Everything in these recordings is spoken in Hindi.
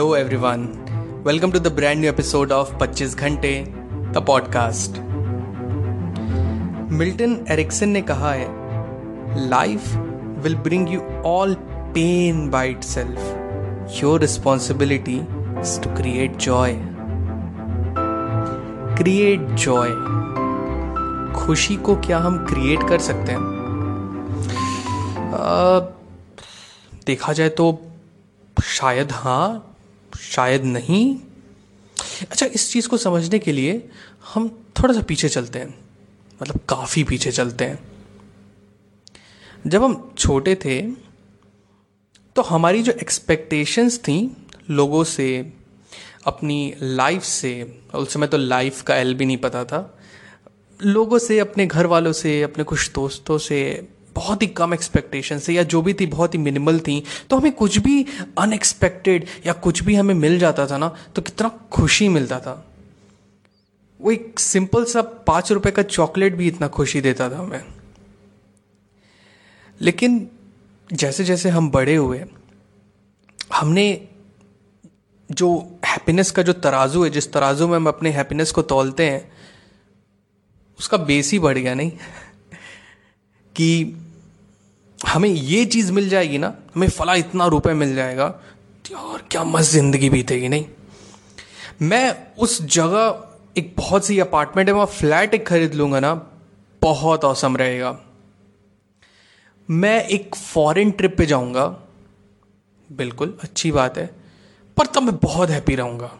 hello everyone welcome to the brand new episode of 25 घंटे द पॉडकास्ट मिल्टन एरिक्सन ने कहा है life will bring you all pain by itself your responsibility is to create joy create joy खुशी को क्या हम क्रिएट कर सकते हैं? आ, देखा जाए तो शायद हाँ शायद नहीं। अच्छा इस चीज़ को समझने के लिए हम थोड़ा सा पीछे चलते हैं मतलब काफ़ी पीछे चलते हैं। जब हम छोटे थे तो हमारी जो एक्सपेक्टेशंस थी लोगों से, अपनी लाइफ से, उस समय तो लाइफ का एल भी नहीं पता था, लोगों से, अपने घर वालों से, अपने कुछ दोस्तों से बहुत ही कम एक्सपेक्टेशन से या जो भी थी, बहुत ही मिनिमल थी तो हमें कुछ भी अनएक्सपेक्टेड या कुछ भी हमें मिल जाता था ना तो कितना खुशी मिलता था। वो एक सिंपल सा पाँच रुपए का चॉकलेट भी इतना खुशी देता था हमें। लेकिन जैसे जैसे हम बड़े हुए, हमने जो हैप्पीनेस का जो तराजू है, जिस तराजू में हम अपने हैप्पीनेस को तोलते हैं, उसका बेस ही बढ़ गया, नहीं? कि हमें ये चीज़ मिल जाएगी ना, हमें फला इतना रुपए मिल जाएगा यार क्या मस्त ज़िंदगी बीतेगी, नहीं। मैं उस जगह एक बहुत सी अपार्टमेंट है वहाँ फ्लैट एक खरीद लूँगा ना, बहुत औसम रहेगा। मैं एक फॉरेन ट्रिप पे जाऊँगा, बिल्कुल अच्छी बात है, पर तब मैं बहुत हैप्पी रहूँगा।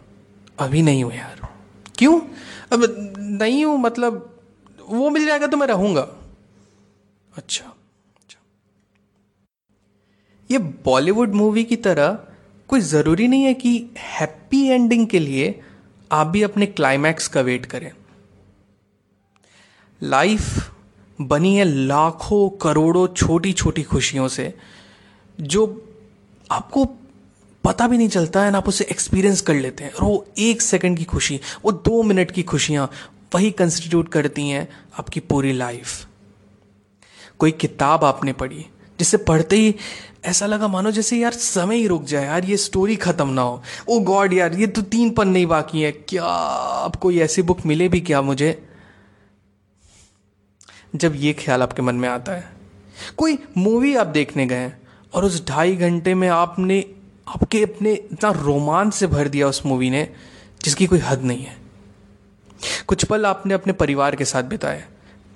अभी नहीं हूँ यार। क्यों? अब नहीं हूँ मतलब वो मिल जाएगा तो मैं रहूँगा। अच्छा अच्छा। ये बॉलीवुड मूवी की तरह कोई ज़रूरी नहीं है कि हैप्पी एंडिंग के लिए आप भी अपने क्लाइमैक्स का वेट करें। लाइफ बनी है लाखों, करोड़ों छोटी छोटी खुशियों से, जो आपको पता भी नहीं चलता है, ना आप उसे एक्सपीरियंस कर लेते हैं। और वो एक सेकंड की खुशी, वो दो मिनट की खुशियाँ, वही कंस्टिट्यूट करती हैं आपकी पूरी लाइफ कोई किताब आपने पढ़ी, जिसे पढ़ते ही ऐसा लगा मानो जैसे यार समय ही रुक जाए, यार ये स्टोरी खत्म ना हो। ओ गॉड यार, ये तो तीन पन्ने ही बाकी है। क्या अब कोई ऐसी बुक मिले भी क्या मुझे? जब ये ख्याल आपके मन में आता है। कोई मूवी आप देखने गए और उस ढाई घंटे में आपने, आपके अपने इतना रोमांच से भर दिया उस मूवी ने, जिसकी कोई हद नहीं है। कुछ पल आपने अपने परिवार के साथ बिताए।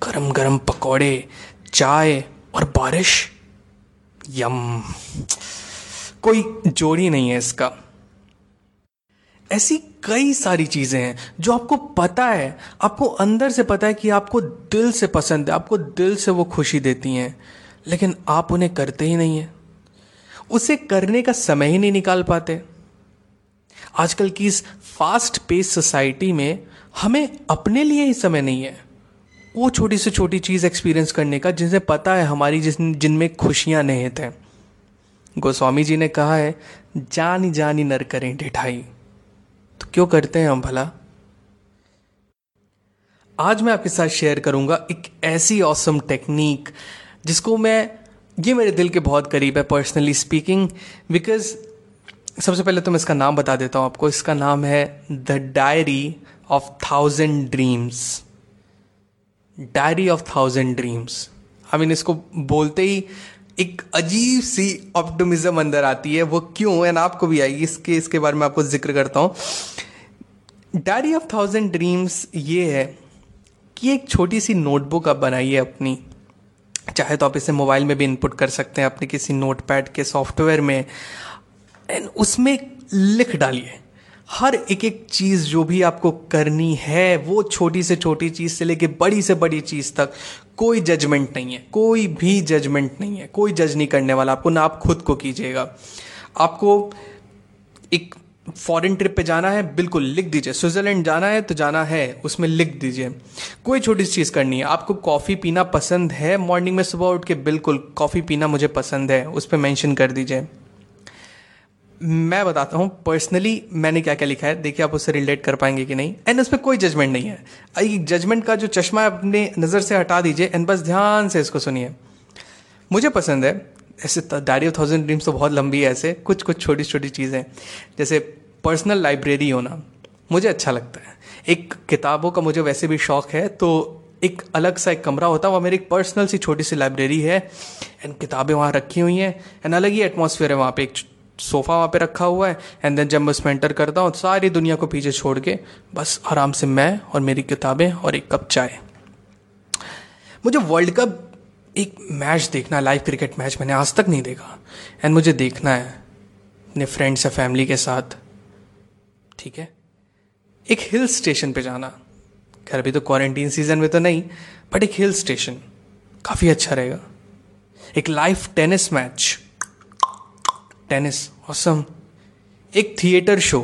गरम गरम पकौड़े चाय और बारिश? यम, कोई जोड़ी नहीं है इसका। ऐसी कई सारी चीज़ें हैं जो आपको पता है, आपको अंदर से पता है कि आपको दिल से पसंद है, आपको दिल से वो खुशी देती हैं, लेकिन आप उन्हें करते ही नहीं है। उसे करने का समय ही नहीं निकाल पाते। आजकल की इस फास्ट पेस सोसाइटी में हमें अपने लिए ही समय नहीं है। वो छोटी से छोटी चीज़ एक्सपीरियंस करने का, जिनसे पता है हमारी जिस, जिनमें खुशियाँ निहित हैं गोस्वामी जी ने कहा है, जानी जानी नर करें ढिठाई तो क्यों करते हैं हम भला? आज मैं आपके साथ शेयर करूँगा एक ऐसी औसम टेक्निक जिसको मैं, ये मेरे दिल के बहुत करीब है पर्सनली स्पीकिंग बिकॉज़ सबसे पहले तो मैं इसका नाम बता देता हूँ आपको। इसका नाम है the diary of thousand dreams diary of thousand dreams I mean इसको बोलते ही एक अजीब सी ऑप्टिमिज्म अंदर आती है, वो क्यों? एंड आपको भी आएगी, इसके इसके बारे में आपको ज़िक्र करता हूँ। डायरी ऑफ़ थाउज़ेंड ड्रीम्स ये है कि एक छोटी सी नोटबुक आप बनाइए अपनी। चाहे तो आप इसे मोबाइल में भी इनपुट कर सकते हैं, अपने किसी नोट पैड के सॉफ्टवेयर में। एंड उसमें लिख डालिए। हर एक एक चीज़ जो भी आपको करनी है, वो छोटी से छोटी चीज़ से लेके बड़ी से बड़ी चीज़ तक, कोई जजमेंट नहीं है, कोई भी जजमेंट नहीं है, कोई जज नहीं करने वाला। आपको ना आप खुद को कीजिएगा। आपको एक फॉरेन ट्रिप पे जाना है, बिल्कुल लिख दीजिए। स्विट्ज़रलैंड जाना है तो जाना है, उसमें लिख दीजिए। कोई छोटी सी चीज़ करनी है। आपको कॉफ़ी पीना पसंद है मॉर्निंग में सुबह उठ के बिल्कुल कॉफ़ी पीना मुझे पसंद है, उस पर मैंशन कर दीजिए। मैं बताता हूँ पर्सनली मैंने क्या क्या लिखा है, देखिए आप उससे रिलेट कर पाएँगे कि नहीं। एंड उसमें कोई जजमेंट नहीं है। जजमेंट का जो चश्मा है, अपने नज़र से हटा दीजिए एंड बस ध्यान से इसको सुनिए। मुझे पसंद है, ऐसे डायरी ऑफ़ थाउज़ेंड ड्रीम्स तो बहुत लंबी है, ऐसे कुछ कुछ छोटी छोटी चीज़ें। जैसे पर्सनल लाइब्रेरी होना मुझे अच्छा लगता है। एक किताबों का मुझे वैसे भी शौक है तो एक अलग सा एक कमरा होता है वो मेरी एक पर्सनल सी छोटी सी लाइब्रेरी है। एंड किताबें वहाँ रखी हुई हैं एंड अलग ही एटमोसफियर है वहाँ पे, एक सोफ़ा वहाँ पे रखा हुआ है एंड देन जब मैं उसमें एंटर करता हूँ, सारी दुनिया को पीछे छोड़ के, बस आराम से मैं और मेरी किताबें और एक कप चाय। मुझे वर्ल्ड कप एक मैच देखना लाइव क्रिकेट मैच मैंने आज तक नहीं देखा। एंड मुझे देखना है, अपने फ्रेंड्स या फैमिली के साथ। ठीक है? एक हिल स्टेशन पे जाना। खैर, अभी तो क्वारंटीन सीज़न में तो नहीं बट एक हिल स्टेशन काफ़ी अच्छा रहेगा। एक live tennis match tennis awesome एक थिएटर शो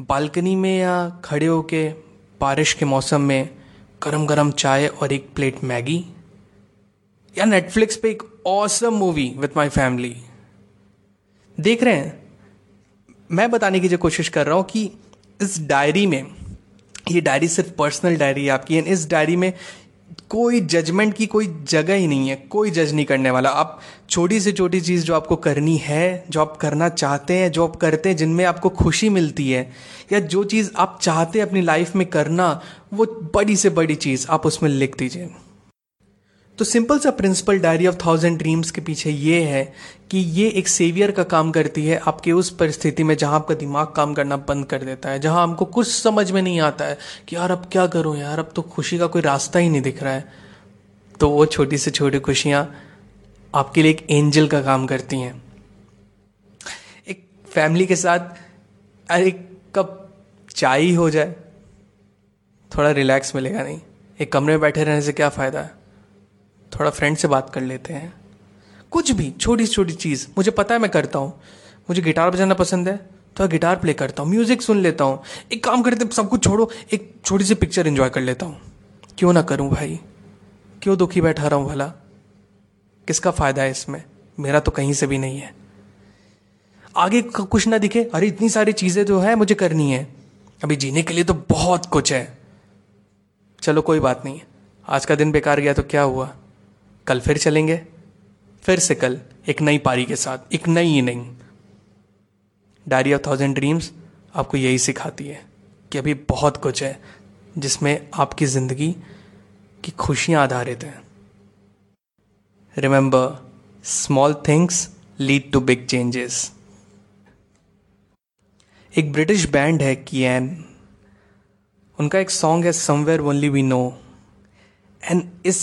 बालकनी में या खड़े होके बारिश के मौसम में गरम गरम चाय और एक प्लेट मैगी. या नेटफ्लिक्स पे एक awesome movie with my family देख रहे हैं, मैं बताने की जो कोशिश कर रहा हूँ कि इस डायरी में, ये डायरी सिर्फ़ पर्सनल डायरी है आपकी इस डायरी में कोई जजमेंट की कोई जगह ही नहीं है, कोई जज नहीं करने वाला। आप छोटी से छोटी चीज़ जो आपको करनी है, जो आप करना चाहते हैं, जो आप करते हैं, जिनमें आपको खुशी मिलती है, या जो चीज़ आप चाहते हैं अपनी लाइफ में करना, वो बड़ी से बड़ी चीज़ आप उसमें लिख दीजिए। तो सिंपल सा principle diary of thousand dreams के पीछे ये है कि ये एक सेवियर का काम करती है आपके उस परिस्थिति में जहाँ आपका दिमाग काम करना बंद कर देता है, जहाँ हमको कुछ समझ में नहीं आता है कि यार अब क्या करूँ यार, अब तो खुशी का कोई रास्ता ही नहीं दिख रहा है। तो वो छोटी से छोटी खुशियाँ आपके लिए एक एंजल का काम करती हैं। एक फैमिली के साथ एक कप चाय हो जाए, थोड़ा रिलैक्स मिलेगा नहीं। एक कमरे में बैठे रहने से क्या फ़ायदा है? थोड़ा फ्रेंड से बात कर लेते हैं। कुछ भी छोटी छोटी चीज़। मुझे पता है मैं करता हूँ। मुझे गिटार बजाना पसंद है तो गिटार प्ले करता हूँ म्यूज़िक सुन लेता हूँ। एक काम करते सब कुछ छोड़ो, एक छोटी सी पिक्चर एंजॉय कर लेता हूँ। क्यों ना करूँ भाई? क्यों दुखी बैठा रहा हूँ भला? किसका फ़ायदा है इसमें? मेरा तो कहीं से भी नहीं है। आगे कुछ ना दिखे, अरे इतनी सारी चीज़ें जो है, मुझे करनी है। अभी जीने के लिए तो बहुत कुछ है। चलो कोई बात नहीं। आज का दिन बेकार गया तो क्या हुआ? कल फिर चलेंगे? फिर से कल, एक नई पारी के साथ, एक नई inning diary of thousand dreams आपको यही सिखाती है कि अभी बहुत कुछ है, जिसमें आपकी ज़िंदगी की खुशियाँ आधारित हैं। Remember small things lead to big changes एक ब्रिटिश बैंड है कियन उनका एक सॉन्ग है somewhere only we know and इस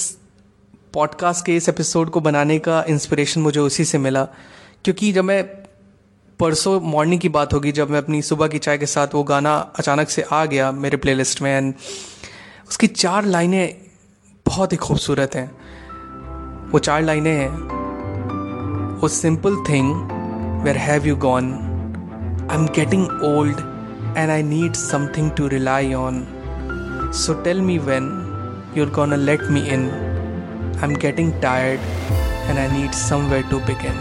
पॉडकास्ट के इस एपिसोड को बनाने का इंस्पिरेशन मुझे उसी से मिला। क्योंकि जब मैं परसों मॉर्निंग की बात होगी, जब मैं अपनी सुबह की चाय के साथ वो गाना अचानक से आ गया मेरे प्लेलिस्ट में एंड उसकी चार लाइनें बहुत ही खूबसूरत हैं। वो चार लाइनें हैं। वो simple thing where have you gone I am getting old and I need something to rely on so tell me when you're gone let me in I'm getting tired and I need somewhere to begin.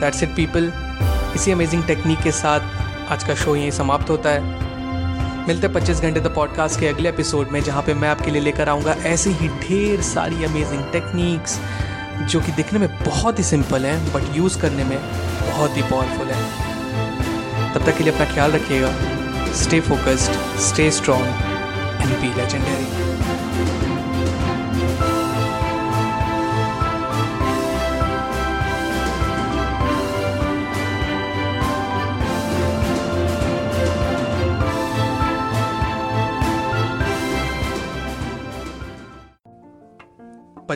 That's it, people. इसी अमेजिंग टेक्निक के साथ आज का शो यहीं समाप्त होता है मिलते हैं पच्चीस घंटे द पॉडकास्ट के अगले एपिसोड में, जहाँ पे मैं आपके लिए लेकर आऊँगा ऐसी ही ढेर सारी अमेजिंग टेक्निक्स जो कि दिखने में बहुत ही सिंपल हैं बट यूज़ करने में बहुत ही पावरफुल है तब तक के लिए अपना ख्याल रखिएगा stay focused stay strong and be legendary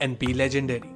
and be legendary.